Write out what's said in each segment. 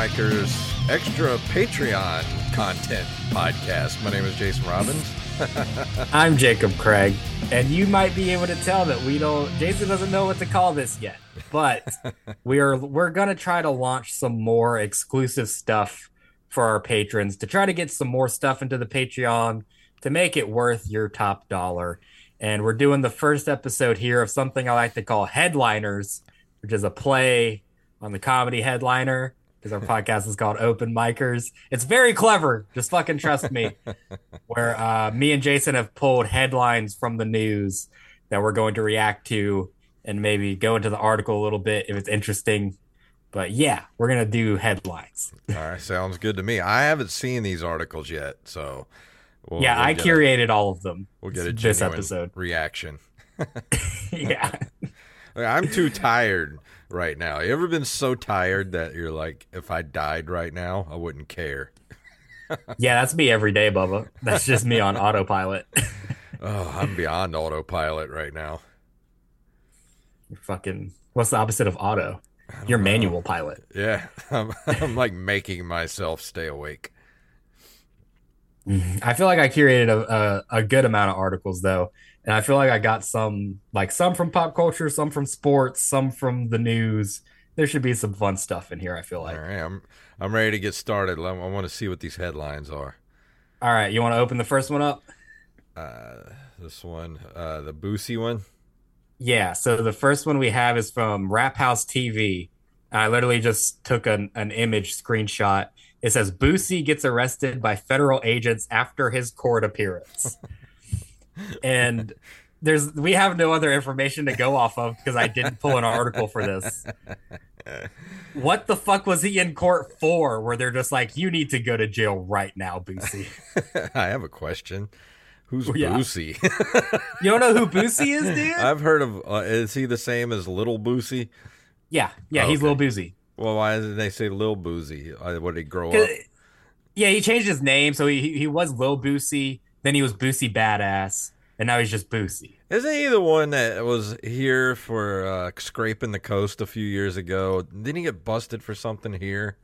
Micers Extra Patreon Content Podcast. My name is Jason Robbins. I'm Jacob Craig, and you might be able to tell that we don't. Jason doesn't know what to call this yet, but we are we're gonna try to launch some more exclusive stuff for our patrons to try to get some more stuff into the Patreon to make it worth your top dollar. And we're doing the first episode here of something I like to call headliners, which is a play on the comedy headliner because our podcast is called Open Micers. It's very clever. Just fucking trust me. Where uh, me and Jason have pulled headlines from the news that we're going to react to and maybe go into the article a little bit if it's interesting. But yeah, we're gonna do headlines. All right, sounds good to me. I haven't seen these articles yet, so we'll, yeah, we'll I curated a, all of them. We'll get a this episode reaction. yeah, I'm too tired right now. You ever been so tired that you're like, if I died right now, I wouldn't care? yeah, that's me every day, Bubba. That's just me on autopilot. oh, I'm beyond autopilot right now. You're fucking. What's the opposite of auto? You're know. manual pilot. Yeah, I'm, I'm like making myself stay awake. Mm-hmm. I feel like I curated a, a, a good amount of articles though, and I feel like I got some like some from pop culture, some from sports, some from the news. There should be some fun stuff in here. I feel like. All right, I'm I'm ready to get started. I want to see what these headlines are. All right, you want to open the first one up? Uh, this one, uh, the Boosie one. Yeah. So the first one we have is from Rap House TV. I literally just took an, an image screenshot. It says Boosie gets arrested by federal agents after his court appearance. and there's we have no other information to go off of because I didn't pull an article for this. What the fuck was he in court for? Where they're just like, you need to go to jail right now, Boosie. I have a question. Who's yeah. Boosie? you don't know who Boosie is, dude? I've heard of. Uh, is he the same as Little Boosie? Yeah, yeah, he's Little Boosie. Well, why didn't they say Lil Boosie? Uh, what did he grow up? Yeah, he changed his name, so he he was Lil Boosie. Then he was Boosie Badass, and now he's just Boosie. Isn't he the one that was here for uh, scraping the coast a few years ago? Didn't he get busted for something here?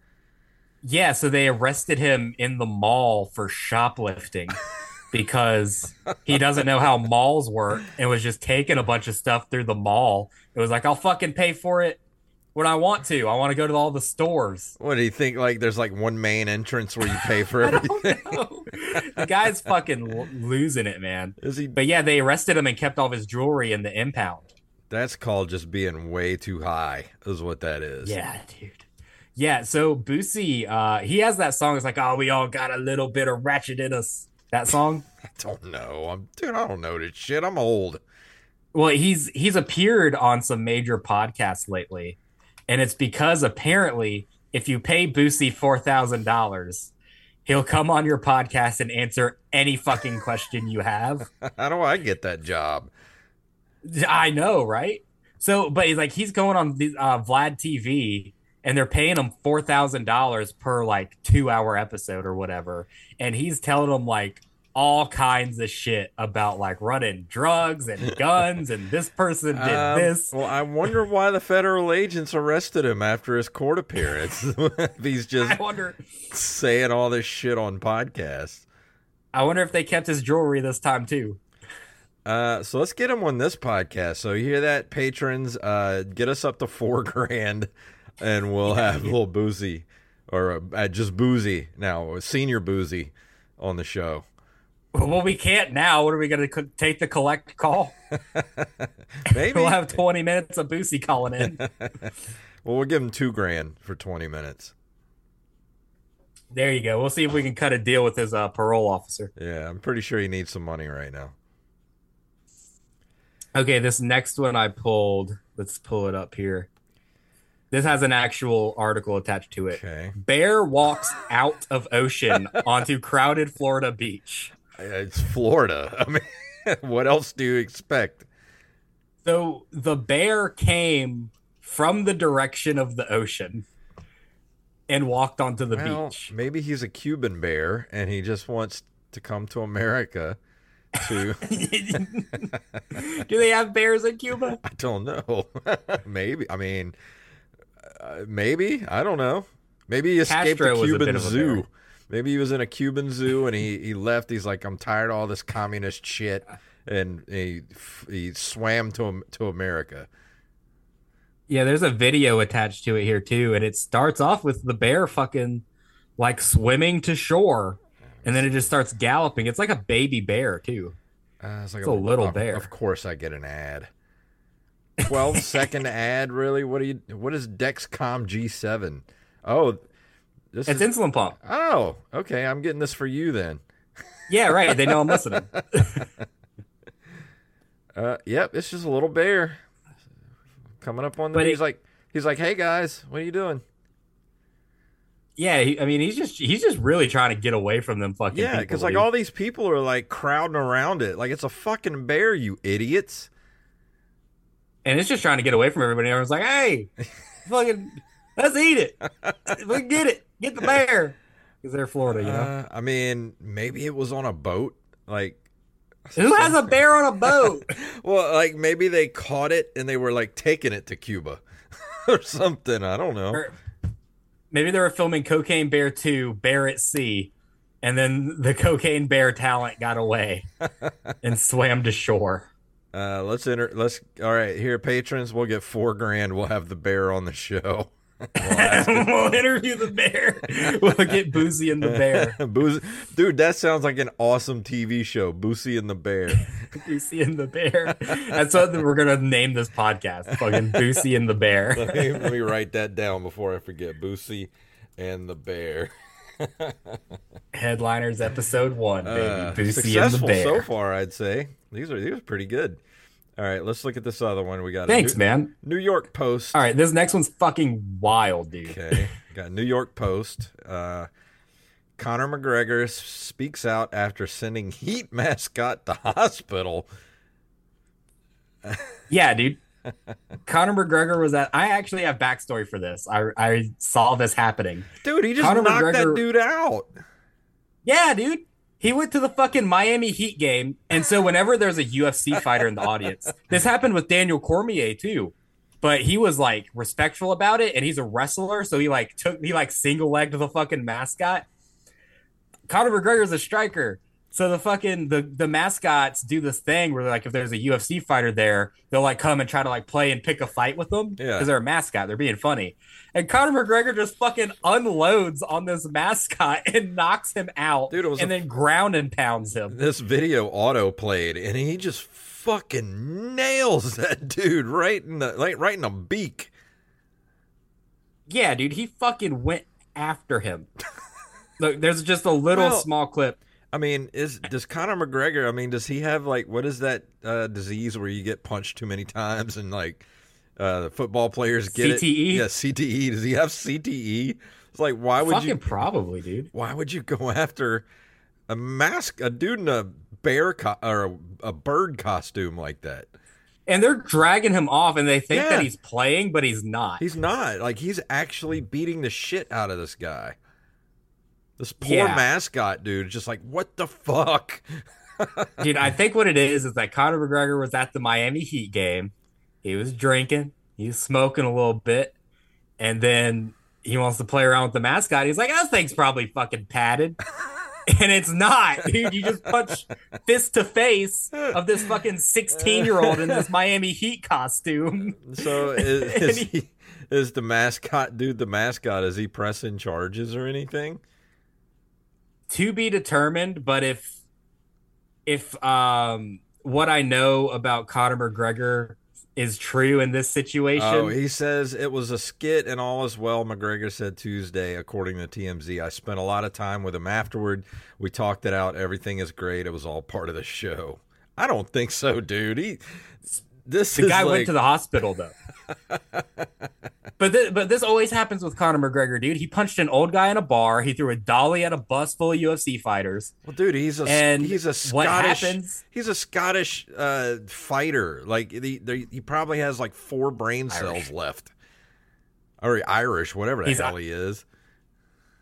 Yeah, so they arrested him in the mall for shoplifting because he doesn't know how malls work and was just taking a bunch of stuff through the mall. It was like, I'll fucking pay for it when I want to. I want to go to all the stores. What do you think? Like, there's like one main entrance where you pay for everything. the guy's fucking losing it, man. Is he? But yeah, they arrested him and kept all of his jewelry in the impound. That's called just being way too high. Is what that is. Yeah, dude. Yeah, so Boosie, uh, he has that song. It's like, oh, we all got a little bit of ratchet in us. That song. I don't know. I'm dude. I don't know this shit. I'm old. Well, he's he's appeared on some major podcasts lately and it's because apparently, if you pay Boosie four thousand dollars, he'll come on your podcast and answer any fucking question you have. How do I get that job? I know, right? So, but he's like he's going on the uh, Vlad TV, and they're paying him four thousand dollars per like two hour episode or whatever, and he's telling them like all kinds of shit about like running drugs and guns and this person did um, this. Well, I wonder why the federal agents arrested him after his court appearance. He's just I wonder saying all this shit on podcasts. I wonder if they kept his jewelry this time too. Uh, so let's get him on this podcast. So you hear that, patrons? Uh, get us up to four grand, and we'll have a little Boosie, or uh, just Boosie now, senior Boosie, on the show. Well, we can't now. What are we going to take the collect call? Maybe we'll have twenty minutes of Boosie calling in. well, we'll give him two grand for twenty minutes. There you go. We'll see if we can cut a deal with his uh, parole officer. Yeah, I'm pretty sure he needs some money right now. Okay, this next one I pulled. Let's pull it up here. This has an actual article attached to it. Okay. Bear walks out of ocean onto crowded Florida beach. It's Florida. I mean, what else do you expect? So the bear came from the direction of the ocean and walked onto the well, beach. Maybe he's a Cuban bear and he just wants to come to America to Do they have bears in Cuba? I don't know. maybe. I mean, Uh, maybe I don't know. Maybe he escaped Castro the Cuban bit of a zoo. bear. Maybe he was in a Cuban zoo and he, he left. He's like, I'm tired of all this communist shit, and he he swam to to America. Yeah, there's a video attached to it here too, and it starts off with the bear fucking like swimming to shore, and then it just starts galloping. It's like a baby bear too. Uh, it's like It's a little of, bear. Of course, I get an ad. Twelve second ad, really? What do you? What is Dexcom G7? Oh, this It's is. insulin pump. oh, okay. I'm getting this for you then. Yeah, right. They know I'm listening. Uh, yep, it's just a little bear coming up on the. But he's it- like, he's like, hey guys, what are you doing? Yeah, he, I mean, he's just he's just really trying to get away from them fucking. Yeah, because like all these people are like crowding around it, like it's a fucking bear, you idiots. and it's just trying to get away from everybody. Everyone's like, "Hey, fucking, let's eat it. We get it. Get the bear." Because they're Florida, you know. Uh, I mean, maybe it was on a boat, like. Who has a bear on a boat? Well, like maybe they caught it and they were like taking it to Cuba or something. I don't know. Or maybe they were filming Cocaine Bear 2, Bear at Sea, and then the Cocaine Bear talent got away and swam to shore. Uh, let's enter. Let's all right here, patrons. We'll get four grand. We'll have the bear on the show. we'll interview the bear. We'll get Boosie and the bear. Boosie, dude, that sounds like an awesome TV show. Boosie and the Bear. Boosie and the bear. That's what we're gonna name this podcast. Fucking Boosie and the bear. let, me, let me write that down before I forget. Boosie and the Bear. Headliners episode one, baby. Uh, Boosie and the bear. so far, I'd say. These are these are pretty good. All right, let's look at this other one. We got Thanks, New, man. New York Post. All right, this next one's fucking wild, dude. Okay, got New York Post. Uh, Conor McGregor speaks out after sending Heat mascot to hospital. Yeah, dude. Conor McGregor was at. I actually have backstory for this. I I saw this happening. Dude, he just Conor knocked that dude out. Yeah, dude. He went to the fucking Miami Heat game, and so whenever there's a UFC fighter in the audience, this happened with Daniel Cormier too. But he was like respectful about it, and he's a wrestler, so he like took he like single legged the fucking mascot. Conor McGregor's a striker. So the fucking the the mascots do this thing where like if there's a UFC fighter there, they'll like come and try to like play and pick a fight with them Yeah. because they're a mascot. They're being funny. And Conor McGregor just fucking unloads on this mascot and knocks him out, Dude, and a- then ground and pounds him. This video auto played, and he just fucking nails that dude right in the like right in the beak. Yeah, dude, he fucking went after him. Look, there's just a little Well- small clip. I mean, is does Conor McGregor? I mean, does he have like what is that uh, disease where you get punched too many times and like uh, football players get it? CTE? Yeah, CTE. Does he have CTE? It's like why would Fucking you? probably, dude. Why would you go after a mask, a dude in a bear co- or a, a bird costume like that? And they're dragging him off, and they think Yeah. that he's playing, but he's not. He's not. Like he's actually beating the shit out of this guy. This poor Yeah. mascot dude, is just like what the fuck. Dude, I think what it is is that Conor McGregor was at the Miami Heat game. He was drinking, he was smoking a little bit, and then he wants to play around with the mascot. He's like, "That thing's probably fucking padded," and it's not, dude. You just punch fist to face of this fucking sixteen-year-old in this Miami Heat costume. So is, is he is the mascot dude the mascot? Is he pressing charges or anything? To be determined but if if um what i know about conor mcgregor is true in this situation Oh, he says it was a skit and all is well. McGregor said Tuesday, according to TMZ. I spent a lot of time with him afterward. We talked it out. Everything is great. It was all part of the show. I don't think so, dude. He this the guy like, went to the hospital though but th- but this always happens with conor mcgregor dude he punched an old guy in a bar he threw a dolly at a bus full of ufc fighters Well, dude, he's a And he's a Scottish happens- he's a Scottish uh, fighter. Like he, there- he probably has like four brain cells Irish. left, or Irish, whatever the He's hell a- he is.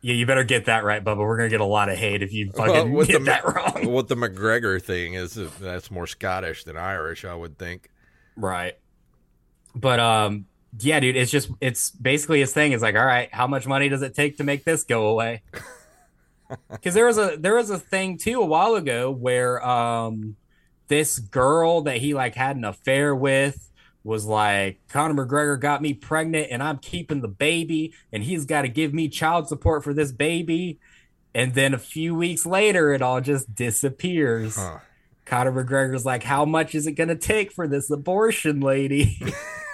yeah you better get that right bubba we're gonna get a lot of hate if you Well, fucking with get the that wrong What the McGregor thing is, that's more Scottish than Irish, I would think. Right. But um yeah, dude, it's just it's basically his thing. It's like, all right, how much money does it take to make this go away? Because there was a there was a thing too a while ago where um this girl that he like had an affair with was like Conor McGregor got me pregnant and I'm keeping the baby and he's got to give me child support for this baby. And then a few weeks later, it all just disappears. Huh. Conor McGregor's like, How much is it going to take for this abortion lady?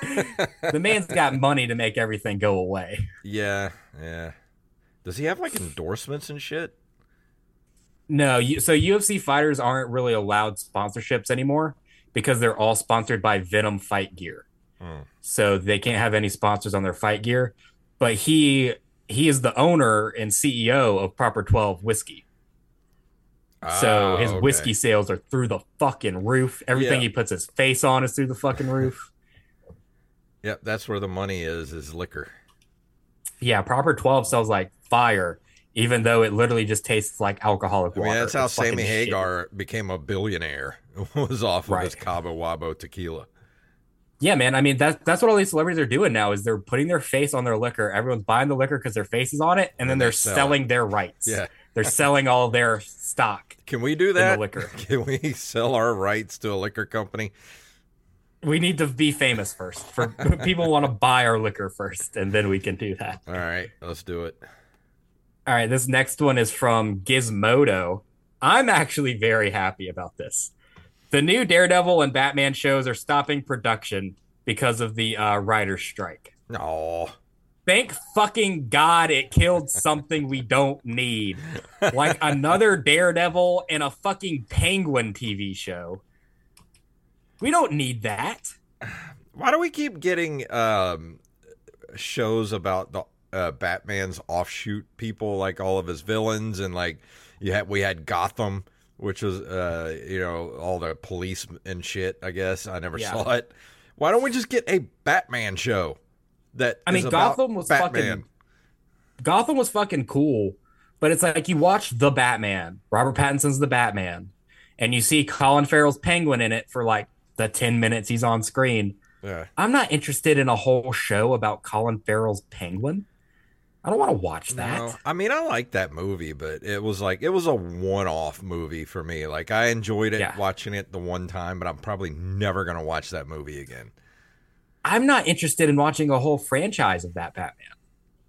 the man's got money to make everything go away. Yeah, yeah. Does he have like endorsements and shit? No, you, so UFC fighters aren't really allowed sponsorships anymore because they're all sponsored by Venum Fight Gear. Hmm. So they can't have any sponsors on their fight gear. But he he is the owner and CEO of Proper 12 Whiskey. So Ah, his okay. whiskey sales are through the fucking roof. Everything Yeah. he puts his face on is through the fucking roof. Yep, that's where the money is. Is liquor. yeah, Proper 12 sells like fire, even though it literally just tastes like alcoholic I water. mean, that's how It's Sammy shit. Hagar became a billionaire. Was off of Right. his Cabo Wabo tequila. Yeah, man. I mean, that's that's what all these celebrities are doing now is they're putting their face on their liquor. Everyone's buying the liquor because their face is on it, and then they're they sell selling their rights. Yeah. They're selling all their stock. Can we do the that? liquor. Can we sell our rights to a liquor company? We need to be famous first. For people want to buy our liquor first, and then we can do that. All right, let's do it. All right, this next one is from Gizmodo. I'm actually very happy about this. The new Daredevil and Batman shows are stopping production because of the uh, writer's strike. No. Thank fucking God it killed something we don't need. Like another Daredevil and a fucking Penguin TV show. We don't need that. Why do we keep getting um, shows about the uh, Batman's offshoot people, like all of his villains, and like you had we had Gotham, which was uh, you know all the police and shit. I guess I never Yeah. saw it. Why don't we just get a Batman show? That I mean, Gotham was Batman. fucking Gotham was fucking cool, but it's like you watch The Batman, Robert Pattinson's The Batman, and you see Colin Farrell's Penguin in it for like the 10 minutes he's on screen. Yeah. I'm not interested in a whole show about Colin Farrell's Penguin. I don't want to watch that. No, I mean I like that movie, but it was like it was a one-off movie for me. Like I enjoyed it Yeah. watching it the one time, but I'm probably never gonna watch that movie again. I'm not interested in watching a whole franchise of that Batman.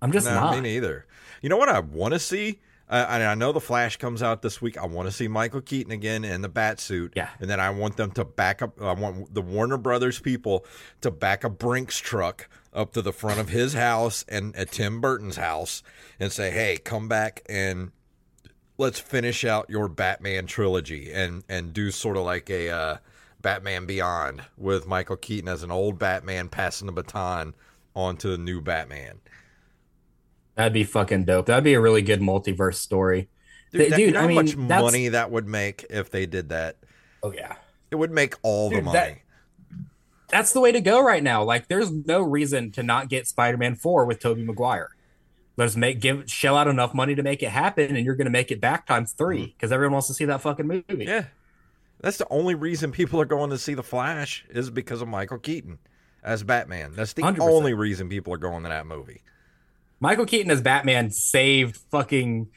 I'm just No, not. me neither. You know what I want to see? Uh, I know the Flash comes out this week. I want to see Michael Keaton again in the bat suit. Yeah. and then I want them to back up. I want the Warner Brothers people to back a Brinks truck up to the front of his house and at Tim Burton's house and say, "Hey, come back and let's finish out your Batman trilogy and and do sort of like a uh, Batman Beyond with Michael Keaton as an old Batman passing the baton on to the new Batman." That'd be fucking dope. That'd be a really good multiverse story. Dude, Th- that- dude, you know I how mean, much that's- money that would make if they did that? Oh yeah. It would make all the money. that- That's the way to go right now. Like there's no reason to not get Spider-Man 4 with Tobey Maguire. Let's make give shell out enough money to make it happen and you're going to make it back times 3 because everyone wants to see that fucking movie. Mm-hmm. yeah. That's the only reason people are going to see The Flash is because of Michael Keaton as Batman. That's the 100%. only reason people are going to that movie. Michael Keaton as Batman saved fucking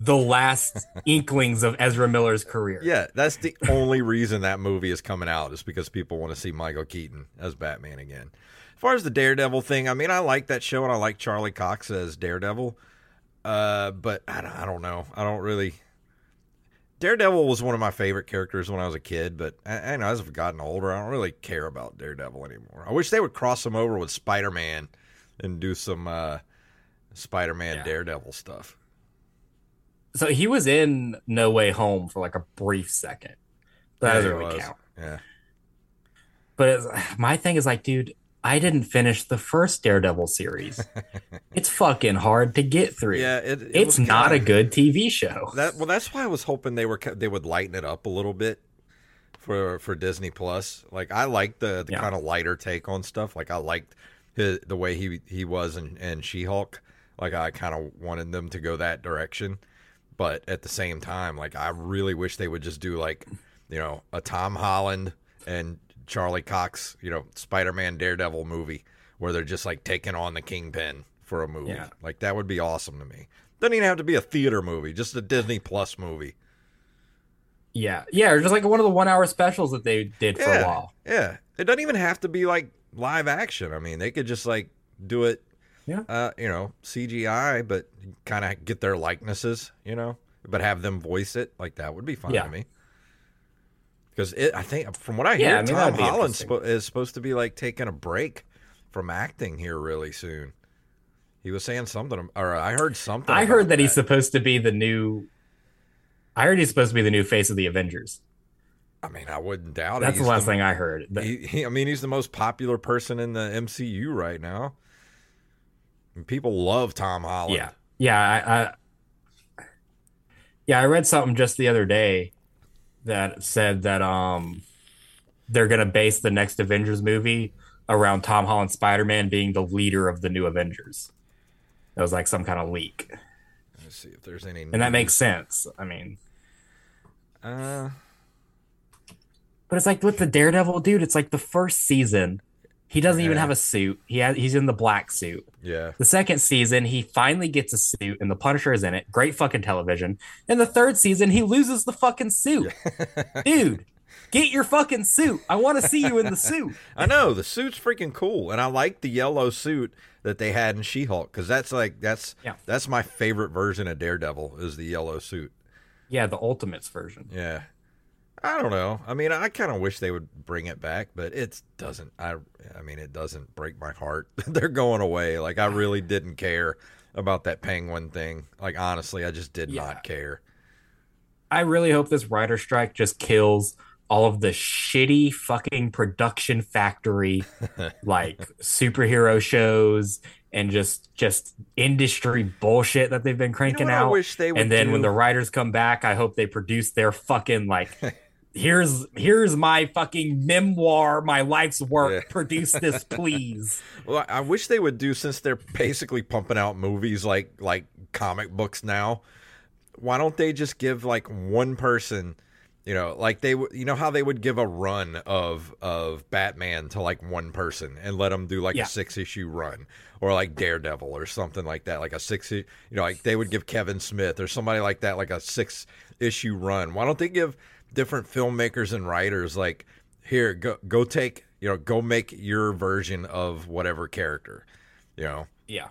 the last inklings of Ezra Miller's career. Yeah, that's the only reason that movie is coming out is because people want to see Michael Keaton as Batman again. As far as the Daredevil thing, I mean, I like that show and I like Charlie Cox as Daredevil. Uh, but I don't, I don't know. I don't really. Daredevil was one of my favorite characters when I was a kid, but I, I know as I've gotten older, I don't really care about Daredevil anymore. I wish they would cross him over with Spider Man and do some uh, Spider Man Yeah. Daredevil stuff. So he was in No Way Home for like a brief second. That Yeah, doesn't really was. count. Yeah. But my thing is like, dude, I didn't finish the first Daredevil series. it's fucking hard to get through. Yeah, it, it it's not a kinda- good TV show. That well, that's why I was hoping they were they would lighten it up a little bit for for Disney Plus. Like I like the the Yeah. kind of lighter take on stuff. Like I liked his, the way he he was in, in She Hulk. Like I kind of wanted them to go that direction, but at the same time, like I really wish they would just do like you know a Tom Holland and Charlie Cox, you know, Spider Man Daredevil movie where they're just like taking on the kingpin for a movie. Yeah. Like that would be awesome to me. Doesn't even have to be a theater movie, just a Disney Plus movie. Yeah, yeah, or just like one of the one-hour specials that they did for yeah, a while. Yeah, it doesn't even have to be like live action. I mean, they could just like do it, Yeah. uh, you know, CGI, but kind of get their likenesses, you know, but have them voice it. Like that would be fun Yeah. to me. Because I think, from what I Yeah, hear, I mean, Tom Holland spo- is supposed to be like taking a break from acting here really soon. He was saying something, or I heard something. I heard that he's supposed to be the new. I heard he's supposed to be the new face of the Avengers. I mean, I wouldn't doubt it. That's the last thing I heard. But- He, he, I mean, he's the most popular person in the MCU right now. People love Tom Holland. Yeah, yeah, I, I, yeah, I read something just the other day that said that um, they're gonna base the next Avengers movie around Tom Holland Spider Man being the leader of the new Avengers. That was like some kind of leak, Let's see if there's any. and that makes sense. I mean, Uh, but it's like with the Daredevil dude. It's like the first season, he doesn't even have a suit. He has, he's in the black suit. yeah. The second season, he finally gets a suit, and the Punisher is in it. Great fucking television. And the third season, he loses the fucking suit. Dude, get your fucking suit. I want to see you in the suit. I know the suit's freaking cool, and I like the yellow suit that they had in She-Hulk because that's like that's Yeah. that's my favorite version of Daredevil is the yellow suit. Yeah, the Ultimates version. Yeah. I don't know. I mean, I kind of wish they would bring it back, but it doesn't. I I mean, it doesn't break my heart. They're going away. Like I really didn't care about that penguin thing. Like honestly, I just did Yeah. not care. I really hope this writer strike just kills all of the shitty fucking production factory like superhero shows and just just industry bullshit that they've been You know cranking I out. wish they would and then do? when the writers come back, I hope they produce their fucking like here's here's my fucking memoir, my life's work. Yeah. Produce this, please. Well, I wish they would do since they're basically pumping out movies like like comic books now. Why don't they just give like one person, you know, like they would, you know how they would give a run of of Batman to like one person and let them do like Yeah. a six issue run or like Daredevil or something like that, like a six, you know, like they would give Kevin Smith or somebody like that like a six issue run. Why don't they give different filmmakers and writers like here go go take you know go make your version of whatever character you know Yeah.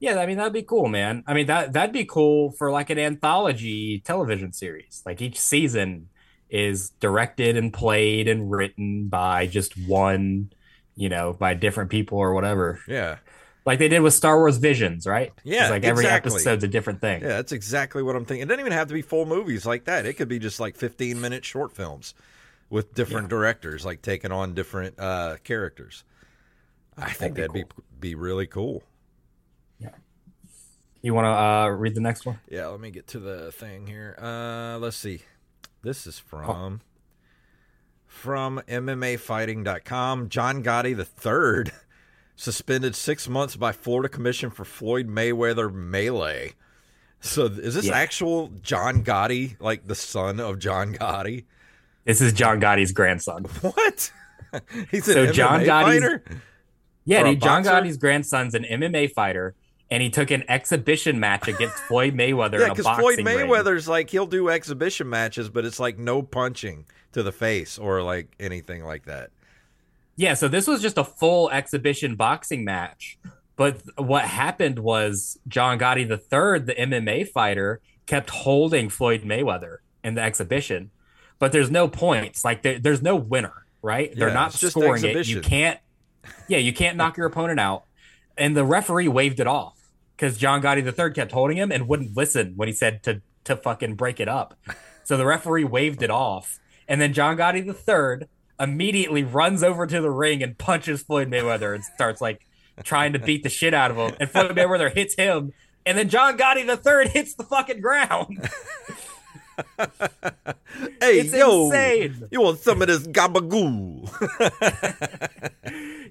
Yeah, I mean that'd be cool, man. I mean that that'd be cool for like an anthology television series. Like each season is directed and played and written by just one, you know, by different people or whatever. yeah Like they did with Star Wars Visions, right? Yeah, It's like every exactly. episode's a different thing. yeah that's exactly what i'm thinking it doesn't even have to be full movies like that it could be just like 15 minute short films with different directors like taking on different uh characters i think that'd, be be be really cool Yeah. You want to uh, read the next one? yeah let me get to the thing here uh let's see this is Oh. from from MMAfighting.com. John Gotti the third suspended six months by Florida Commission for Floyd Mayweather melee. So is this Yeah. actual John Gotti, like the son of John Gotti? This is John Gotti's grandson. What? He's an So MMA John Gotti's- fighter. Yeah, dude, John? Gotti's grandson's an MMA fighter, and he took an exhibition match against Floyd Mayweather Yeah, in a because boxing Floyd ring. Mayweather's like he'll do exhibition matches, but it's like no punching to the face or like anything like that. Yeah, so this was just a full exhibition boxing match. But what happened was John Gotti the third, the MMA fighter, kept holding Floyd Mayweather in the exhibition. But there's no points. Like there, there's no winner, right? They're not scoring it. You can't Yeah, you can't knock your opponent out. And the referee waved it off because John Gotti the third kept holding him and wouldn't listen when he said to to fucking break it up. So the referee waved it off. And then John Gotti the third immediately runs over to the ring and punches Floyd Mayweather and starts like trying to beat the shit out of him. And Floyd Mayweather hits him, and then John Gotti the third hits the fucking ground. Hey, It's yo, insane. you want some of this gabagool?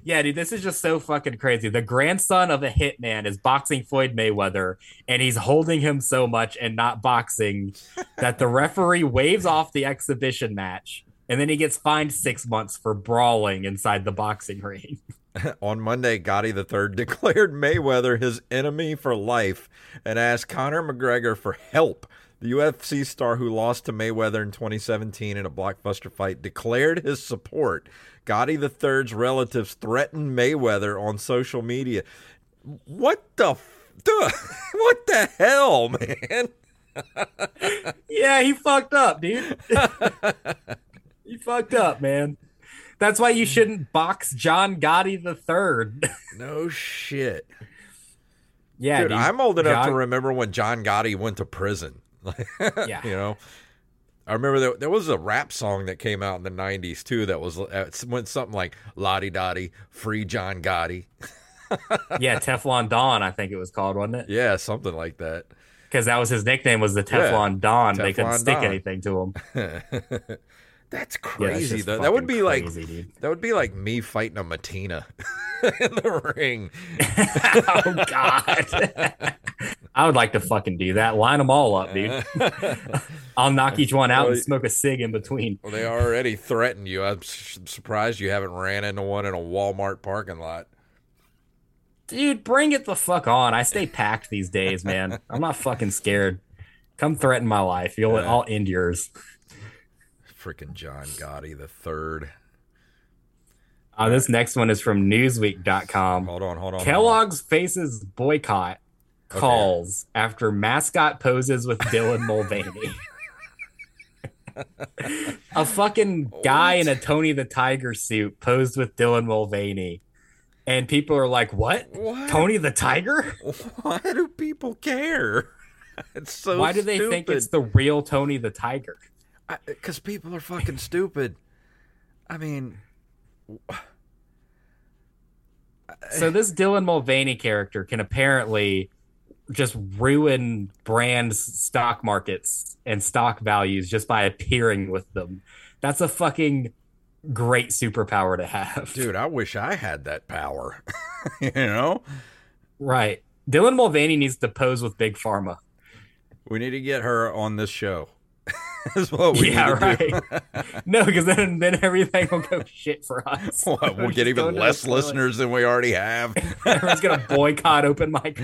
Yeah, dude, this is just so fucking crazy. The grandson of a hitman is boxing Floyd Mayweather, and he's holding him so much and not boxing that the referee waves off the exhibition match, and then he gets fined six months for brawling inside the boxing ring. On Monday, Gotti III declared Mayweather his enemy for life and asked Conor McGregor for help. The UFC star who lost to Mayweather in 2017 in a blockbuster fight declared his support. Gotti III's relatives threatened Mayweather on social media. What the f- what the hell, man? yeah, he fucked up, dude. He fucked up, man. That's why you shouldn't box John Gotti the third. no shit. Yeah, dude, dude, I'm old enough John- to remember when John Gotti went to prison. Yeah. you know. I remember there, there was a rap song that came out in the '90s too. That was uh, went something like "Lottie Dottie, Free John Gotti." yeah, Teflon Don, I think it was called, wasn't it? Yeah, something like that. Because that was his nickname was the Teflon Don. they couldn't Teflon stick anything to him. That's crazy. just though. That would be like dude. that would be like me fighting a Matina in the ring. oh God. I would like to fucking do that. Line them all up, dude. I'll knock each one out Well, and smoke a cig in between. Well, they already threatened you. I'm surprised you haven't ran into one in a Walmart parking lot. Dude, bring it the fuck on. I stay packed these days, man. I'm not fucking scared. Come threaten my life. You'll Yeah. I'll end yours. Freaking John Gotti the third. Uh, this next one is from Newsweek.com. Hold on, hold on. hold on. Kellogg's faces boycott calls after mascot poses with Dylan Mulvaney. a fucking guy in a Tony the Tiger suit posed with Dylan Mulvaney. And people are like, what? What? Tony the Tiger? Why do people care? It's so. Why do they think it's the real Tony the Tiger? Because uh, people are fucking stupid. I mean, So this Dylan Mulvaney character can apparently just ruin brands, stock markets, and stock values just by appearing with them. That's a fucking great superpower to have. dude, I wish I had that power. you know, Right. Dylan Mulvaney needs to pose with Big Pharma. we need to get her on this show. Is what we yeah, need to right. do. no, because then then everything will go shit for us. What, we'll get even less listeners than we already have. Everyone's gonna boycott open mic.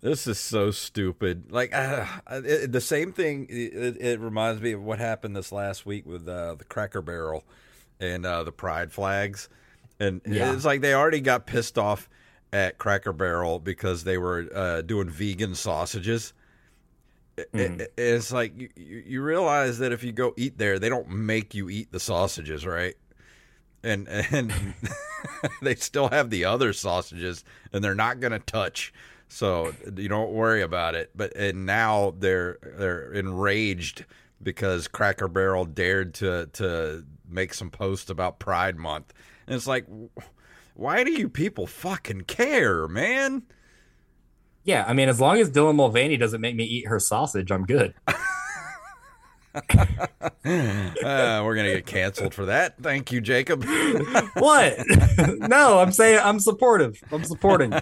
This is so stupid. Like uh, it, the same thing. It, it reminds me of what happened this last week with uh, the Cracker Barrel and uh, the Pride flags, and Yeah. it's like they already got pissed off at Cracker Barrel because they were uh, doing vegan sausages. Mm. it- it's like you, you you realize that if you go eat there, they don't make you eat the sausages, right? And and they still have the other sausages, and they're not going to touch. So you don't worry about it. But and now they're they're enraged because Cracker Barrel dared to to make some post about Pride Month, and it's like, why do you people fucking care, man? Yeah, I mean, as long as Dylan Mulvaney doesn't make me eat her sausage, I'm good. Uh, we're gonna get canceled for that. Thank you, Jacob. what? no, I'm saying I'm supportive. I'm supporting. I'm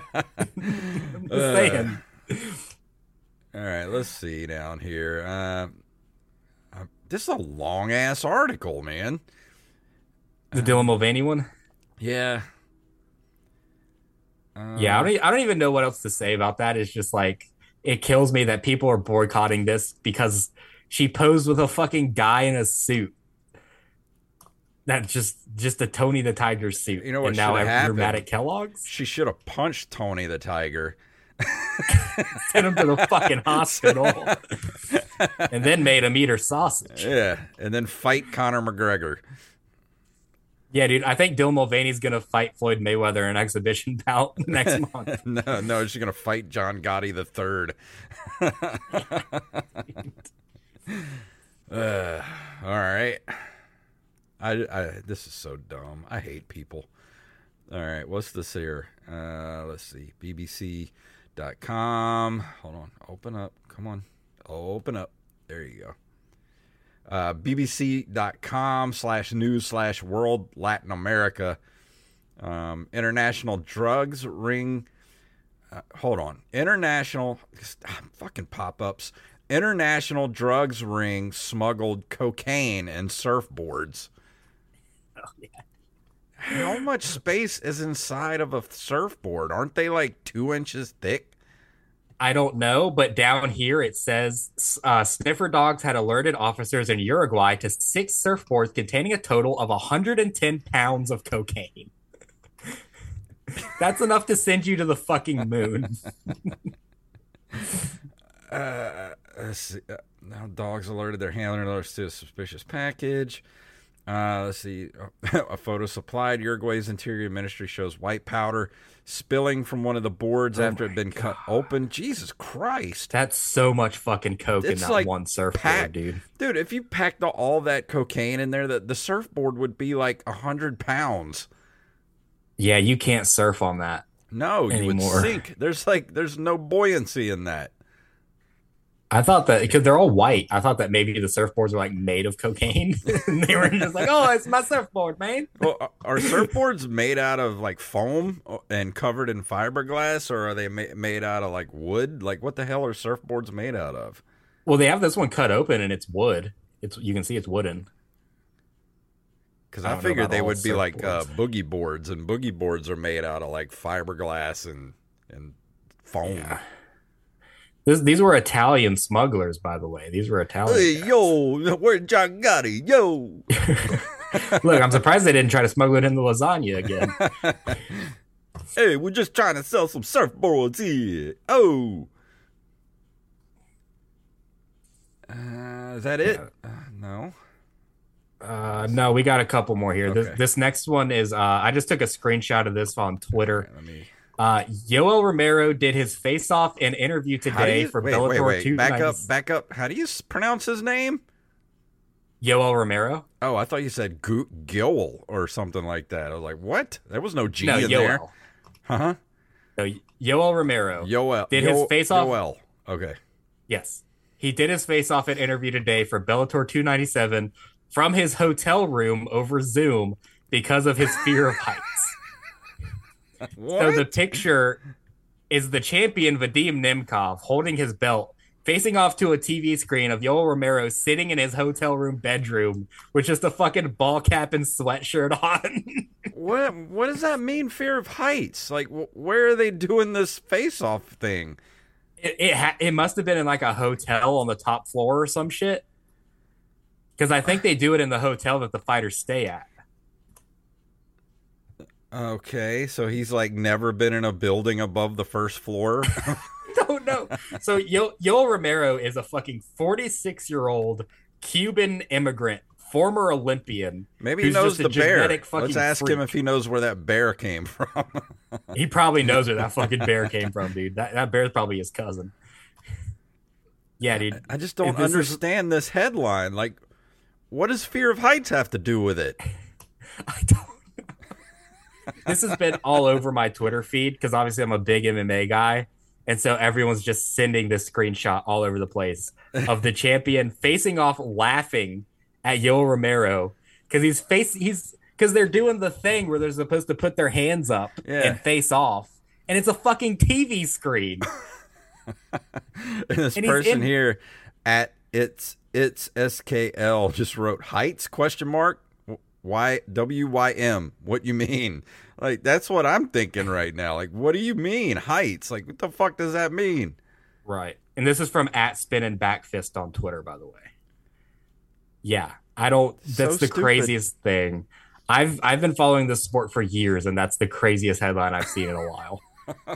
just Uh, saying. All right, let's see down here. Uh, uh, this is a long ass article, man. The Dylan Mulvaney one. Yeah. Uh, Yeah, I don't, e- I don't even know what else to say about that. It's just like it kills me that people are boycotting this because she posed with a fucking guy in a suit. That's just just a Tony the Tiger suit. You know what And now you're mad at Kellogg's. She should have punched Tony the Tiger. Sent him to the fucking hospital, and then made him eat her sausage. Yeah, and then fight Conor McGregor. Yeah, dude. I think Dylan Mulvaney's gonna fight Floyd Mayweather in an exhibition bout next month. no, no, she's gonna fight John Gotti the third. uh, all right. I, I this is so dumb. I hate people. All right, what's this here? Uh, let's see. BBC.com. Hold on. Open up. Come on. Open up. There you go. Uh, BBC.com slash news slash world Latin America. Um, international drugs ring. Uh, hold on. International fucking pop ups. International drugs ring smuggled cocaine and surfboards. Oh, yeah. How much space is inside of a surfboard? Aren't they like two inches thick? I don't know, but down here it says uh, sniffer dogs had alerted officers in Uruguay to six surfboards containing a total of 110 pounds of cocaine. That's enough to send you to the fucking moon. Uh. Uh, now dogs alerted their handler alerts to a suspicious package. Uh, let's see. a photo supplied. Uruguay's Interior Ministry shows white powder spilling from one of the boards Oh after it had been cut open. Jesus Christ. That's so much fucking coke in that like one surfboard, packed. dude. Dude, if you packed all that cocaine in there, the, the surfboard would be like a 100 pounds. Yeah, you can't surf on that. No, you would sink. There's like, there's no buoyancy in that. I thought that because they're all white. I thought that maybe the surfboards were like made of cocaine. and they were just like, "Oh, it's my surfboard, man." Well, are- surfboards made out of like foam and covered in fiberglass, or are they ma- made out of like wood? Like, what the hell are surfboards made out of? Well, they have this one cut open and it's wood. It's you can see it's wooden. Because I I, figured they would be like uh, boogie boards, and boogie boards are made out of like fiberglass and and foam. Yeah. This, these were Italian smugglers, by the way. These were Italian. Hey, guys. yo, where's John Gotti? Yo. Look, I'm surprised they didn't try to smuggle it in the lasagna again. hey, we're just trying to sell some surfboards here. Oh. Uh, is that it? Uh, no. Uh, no, we got a couple more here. Okay. This, this next one is uh, I just took a screenshot of this on Twitter. Okay, let me. Uh, Yoel Romero did his face-off and interview today you, for wait, Bellator wait, wait. Back up, 290 back up. How do you pronounce his name? Yoel Romero. Oh, I thought you said Gu- Gil or something like that. I was like, what? There was no G no, in there. Yoel. Huh? No, Yoel Romero. Yoel. Did his face-off- Yoel. Okay. Yes. He did his face off and interview today for Bellator 297 from his hotel room over Zoom because of his fear of heights. So the picture is the champion Vadim Nemkov holding his belt, facing off to a TV screen of Yoel Romero sitting in his hotel room bedroom with just a fucking ball cap and sweatshirt on. What what does that mean? Fear of heights? Like, wh- where are they doing this face-off thing? it it, ha- it must have been in like a hotel on the top floor or some shit. Because I think they do it in the hotel that the fighters stay at. Okay, so he's like never been in a building above the first floor. don't know. So Yo- Yoel Romero is a fucking 46 year old Cuban immigrant, former Olympian. Maybe he knows the bear. Let's ask him if he knows where that bear came from. He probably knows where that fucking bear came from, dude. That, that bear's probably his cousin. Yeah, dude. I just don't This is- understand this headline. Like, what does fear of heights have to do with it? I don't. This has been all over my Twitter feed because obviously I'm a big MMA guy. And so everyone's just sending this screenshot all over the place of the champion facing off laughing at Yoel Romero because he's face he's because they're doing the thing where they're supposed to put their hands up Yeah. and face off. And it's a fucking TV screen. This And person in- here at it's it's skl just wrote heights question mark y w y m. What you mean? Like that's what I'm thinking right now. Like, what do you mean heights? Like, what the fuck does that mean? Right. And this is from at spin and back fist on Twitter, by the way. Yeah. I don't So that's the stupid. craziest thing. I've I've been following this sport for years, and that's the craziest headline I've seen in a while.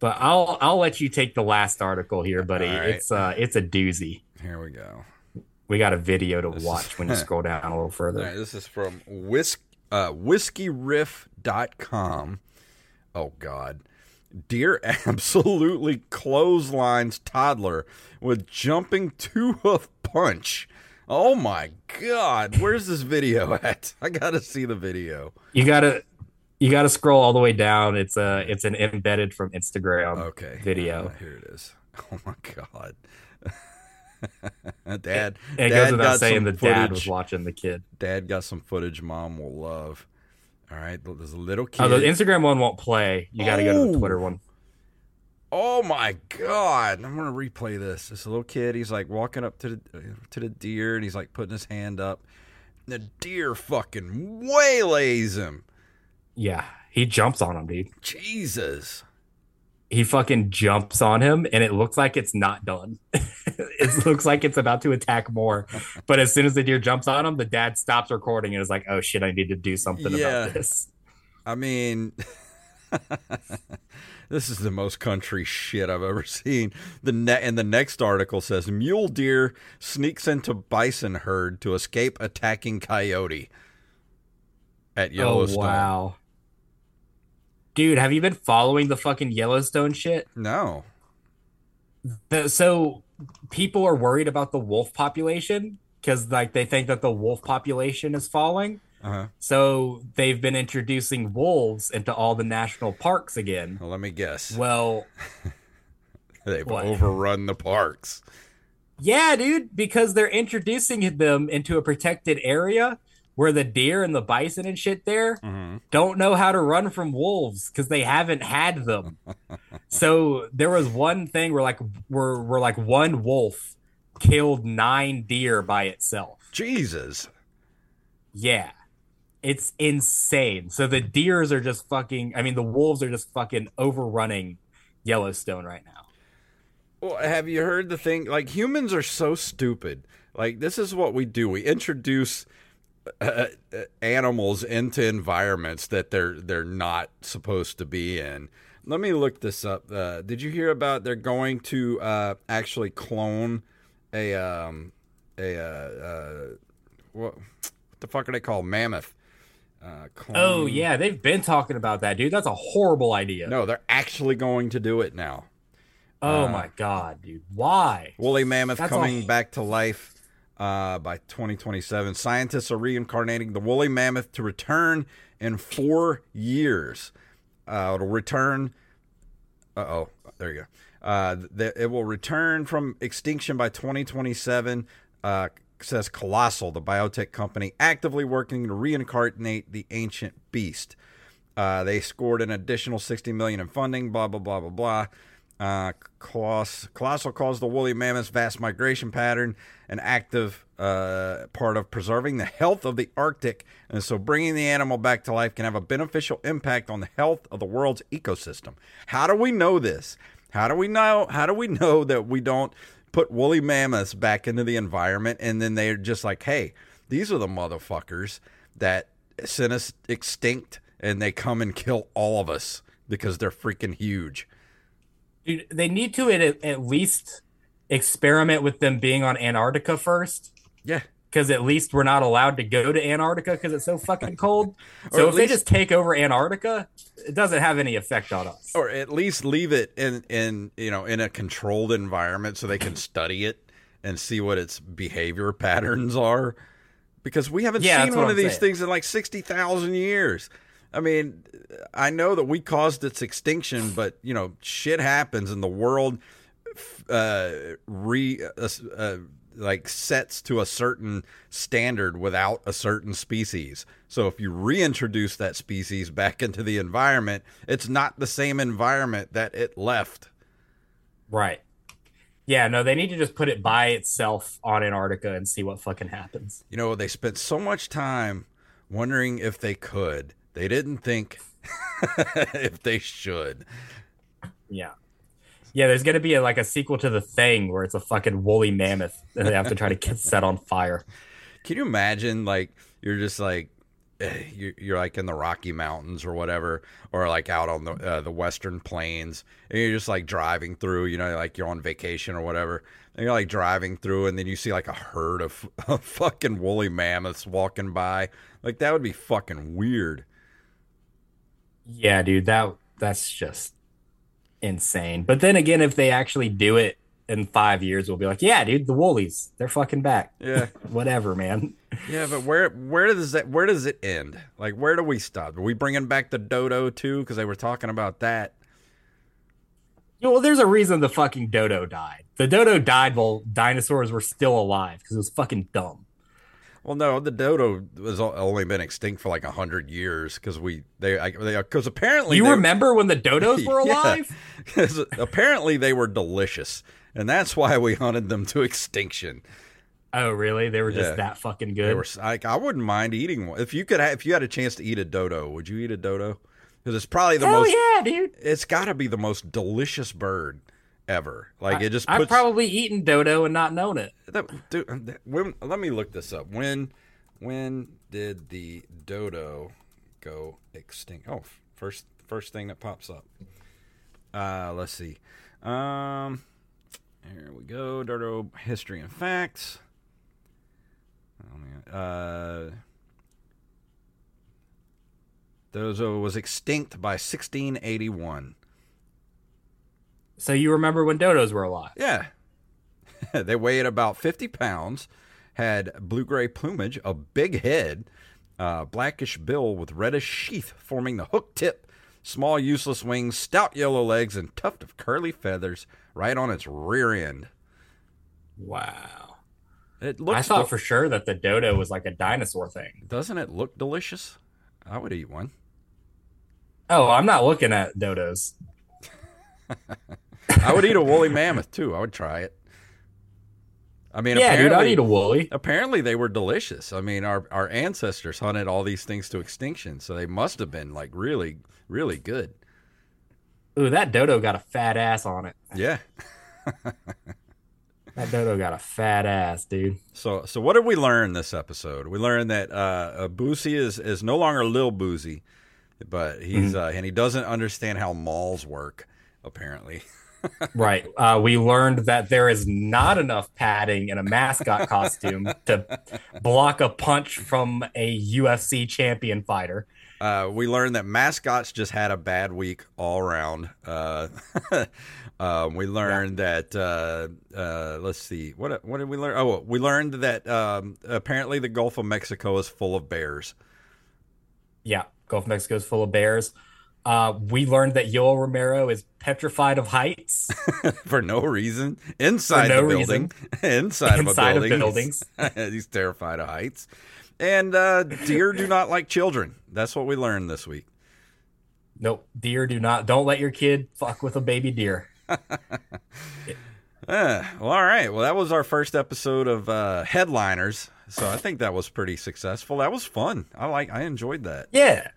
but I'll I'll let you take the last article here, buddy. Right. It's uh it's a doozy. Here we go. We got a video to This is- watch when you scroll down a little further. right, this is from whisk, uh, whiskeyriff.com. Oh, God. Deer absolutely clotheslines toddler with jumping two hoof punch. Oh, my God. Where's this video at? I got to see the video. You gotta you gotta scroll all the way down. It's a it's an embedded from Instagram Okay. video. Uh, here it is. Oh, my God. Dad, And it Dad goes without got saying the dad was watching the kid. Dad got some footage mom will love. All right, there's a little kid. Oh, the Instagram one won't play. You got to go to Oh. the Twitter one. Oh my god! I'm gonna replay this. This little kid, he's like walking up to the to the deer, and he's like putting his hand up. The deer fucking waylays him. Yeah, he jumps on him, dude. Jesus. He fucking jumps on him, and it looks like it's not done. it looks like it's about to attack more. But as soon as the deer jumps on him, the dad stops recording and is like, "Oh shit, I need to do something Yeah. about this." I mean, this is the most country shit I've ever seen. The ne- and the next article says mule deer sneaks into bison herd to escape attacking coyote at oh, Yellowstone. Oh wow, dude, have you been following the fucking Yellowstone shit? No. The, so people are worried about the wolf population because like they think that the wolf population is falling. Uh-huh. So they've been introducing wolves into all the national parks again. Well, let me guess. Well, They've what? overrun the parks. yeah, dude, because they're introducing them into a protected area where the deer and the bison and shit there Mm-hmm. don't know how to run from wolves because they haven't had them. so there was one thing where like where, where like one wolf killed nine deer by itself. Jesus. Yeah. It's insane. So the deers are just fucking I mean the wolves are just fucking overrunning Yellowstone right now. Well, have you heard the thing? Like humans are so stupid. Like this is what we do. We introduce uh, uh, animals into environments that they're they're not supposed to be in. Let me look this up. Uh, did you hear about they're going to uh, actually clone a um a uh, uh what, what the fuck are they called mammoth? Uh, clone... Oh yeah, they've been talking about that, dude. That's a horrible idea. No, they're actually going to do it now. oh my god, dude. Why? Woolly mammoth That's coming all- back to life uh, by 2027. Scientists are reincarnating the woolly mammoth to return in four years. Uh, it'll return. Uh oh, there you go. Uh, th- it will return from extinction by 2027. Uh, says Colossal, the biotech company, actively working to reincarnate the ancient beast. Uh, they scored an additional 60 million in funding. Blah blah blah blah blah. Uh, Coloss- Colossal calls the woolly mammoth's vast migration pattern an active uh, part of preserving the health of the Arctic, and so bringing the animal back to life can have a beneficial impact on the health of the world's ecosystem. How do we know this? How do we know? How do we know that we don't put woolly mammoths back into the environment, and then they're just like, hey, these are the motherfuckers that sent us extinct, and they come and kill all of us because they're freaking huge. Dude, they need to at, at least experiment with them being on Antarctica first. Yeah. Because at least we're not allowed to go to Antarctica because it's so fucking cold. So if they just take over Antarctica, it doesn't have any effect on us. or at least leave it in in you know in a controlled environment so they can study it and see what its behavior patterns are because we haven't Yeah, seen one of I'm these saying. things in like 60,000 years. I mean, I know that we caused its extinction, but you know, shit happens and the world uh re uh, uh, like sets to a certain standard without a certain species. So if you reintroduce that species back into the environment, it's not the same environment that it left. Right. Yeah, no, they need to just put it by itself on Antarctica and see what fucking happens. You know, they spent so much time wondering if they could. They didn't think if they should. Yeah. Yeah, there's gonna be a, like a sequel to the thing where it's a fucking woolly mammoth and they have to try to get set on fire. Can you imagine like you're just like eh, you're, you're like in the Rocky Mountains or whatever, or like out on the uh, the Western Plains, and you're just like driving through. You know, like you're on vacation or whatever, and you're like driving through, and then you see like a herd of, of fucking woolly mammoths walking by. Like that would be fucking weird. Yeah, dude, that that's just insane. But then again, if they actually do it in five years, we'll be like, yeah, dude, the woolies, they're fucking back. Yeah, Whatever, man. yeah, but where where does that where does it end? Like where do we stop? Are we bringing back the dodo too? Because they were talking about that. Yeah, Well, there's a reason the fucking dodo died. The dodo died while dinosaurs were still alive because it was fucking dumb. Well, no, the dodo has only been extinct for like a hundred years because we they because apparently you they, remember when the dodos were Yeah. alive? 'Cause apparently they were delicious, and that's why we hunted them to extinction. Oh, really? They were just Yeah. that fucking They good. were like I wouldn't mind eating one if you could. If you had a chance to eat a dodo, would you eat a dodo? Because it's probably the Hell most. yeah, dude. It's got to be the most delicious bird ever. Like it just I've probably eaten dodo and not known it. that, dude, when, let me look this up. When when did the dodo go extinct? Oh, first first thing that pops up. Uh, let's see. Um, here we go. Dodo history and facts. Oh, man. Uh, dodo was extinct by 1681. So you remember when dodos were alive? Yeah. they weighed about 50 pounds, had blue gray plumage, a big head, uh, blackish bill with reddish sheath forming the hook tip, small useless wings, stout yellow legs, and tuft of curly feathers right on its rear end. Wow. It looks I thought del- for sure that the dodo was like a dinosaur thing. doesn't it look delicious? I would eat one. Oh, I'm not looking at dodos. I would eat a woolly mammoth too. I would try it. I mean, yeah, dude, I'd apparently, eat a woolly. apparently they were delicious. I mean, our our ancestors hunted all these things to extinction, so they must have been like really, really good. Ooh, that dodo got a fat ass on it. Yeah. That dodo got a fat ass, dude. So so what did we learn this episode? We learned that uh, Boosie is is no longer Lil Boosie, but he's Mm-hmm. uh, and he doesn't understand how malls work. Apparently, Right. Uh, we learned that there is not enough padding in a mascot costume to block a punch from a UFC champion fighter. uh, we learned that mascots just had a bad week all around. Uh, um, we learned that uh, uh, let's see what what did we learn? Oh, we learned that um, apparently the Gulf of Mexico is full of bears. Yeah, Gulf of Mexico is full of bears. Uh, we learned that Yoel Romero is petrified of heights. for no reason. Inside no the building. Inside, Inside of of a building. buildings. he's, he's terrified of heights. And uh, deer do not like children. That's what we learned this week. Nope, deer do not. Don't let your kid fuck with a baby deer. Uh, well all right. Well that was our first episode of uh, headliners. So i think that was pretty successful. That was fun. I like i enjoyed that. Yeah.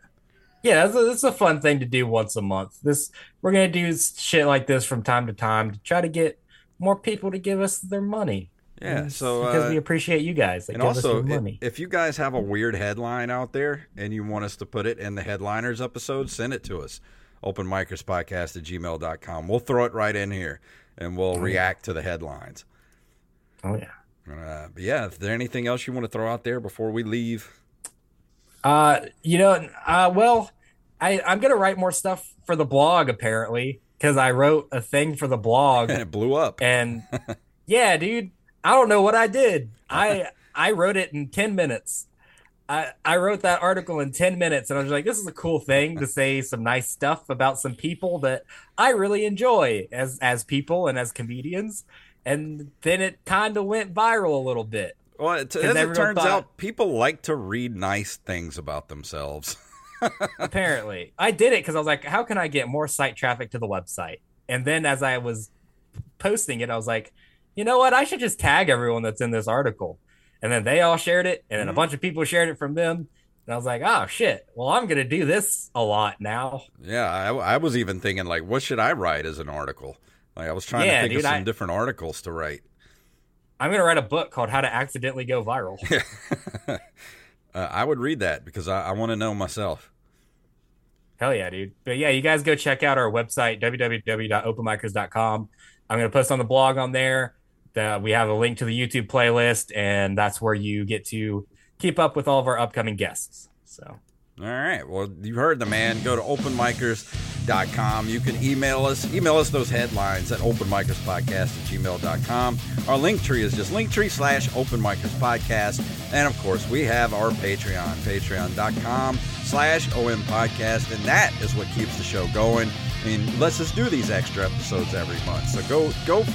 Yeah, that's a, that's a fun thing to do once a month. This we're gonna do shit like this from time to time to try to get more people to give us their money. yeah so because uh, we appreciate you guys that and give us also your money. if you guys have a weird headline out there and you want us to put it in the headliners episode send it to us openmicerspodcast at gmail.com we'll throw it right in here and we'll react to the headlines oh yeah. uh, but yeah is there anything else you want to throw out there before we leave Uh, you know, uh, well, I I'm gonna write more stuff for the blog apparently because I wrote a thing for the blog and it blew up and yeah, dude, I don't know what I did. I I wrote it in ten minutes. I I wrote that article in ten minutes, and I was like, this is a cool thing to say some nice stuff about some people that I really enjoy as as people and as comedians. And then it kind of went viral a little bit. Well it, as it turns thought- out people like to read nice things about themselves. Apparently. I did it because i was like how can i get more site traffic to the website? And then as i was posting it i was like you know what? I should just tag everyone that's in this article. And then they all shared it and then a Mhm. bunch of people shared it from them. And i was like oh shit. Well i'm gonna do this a lot now. Yeah I, I was even thinking like what should i write as an article? Like i was trying Yeah, to think dude, of some I- different articles to write i'm gonna write a book called how to accidentally go viral uh, i would read that because i, I want to know myself Hell yeah, dude. But yeah, you guys go check out our website, www.openmicers.com. I'm going to post on the blog on there. that we have a link to the YouTube playlist, and that's where you get to keep up with all of our upcoming guests. So, All right. Well, you heard the man. Go to openmicers.com. You can email us. Email us those headlines at openmicerspodcast at gmail.com. Our link tree is just linktree slash openmicerspodcast. And of course, we have our Patreon, patreon.com slash ompodcast. And that is what keeps the show going and lets us do these extra episodes every month. So go, go,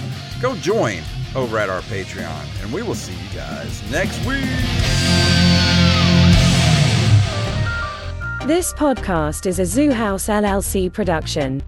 go join over at our Patreon. And we will see you guys next week. This podcast is a Zoo House LLC production.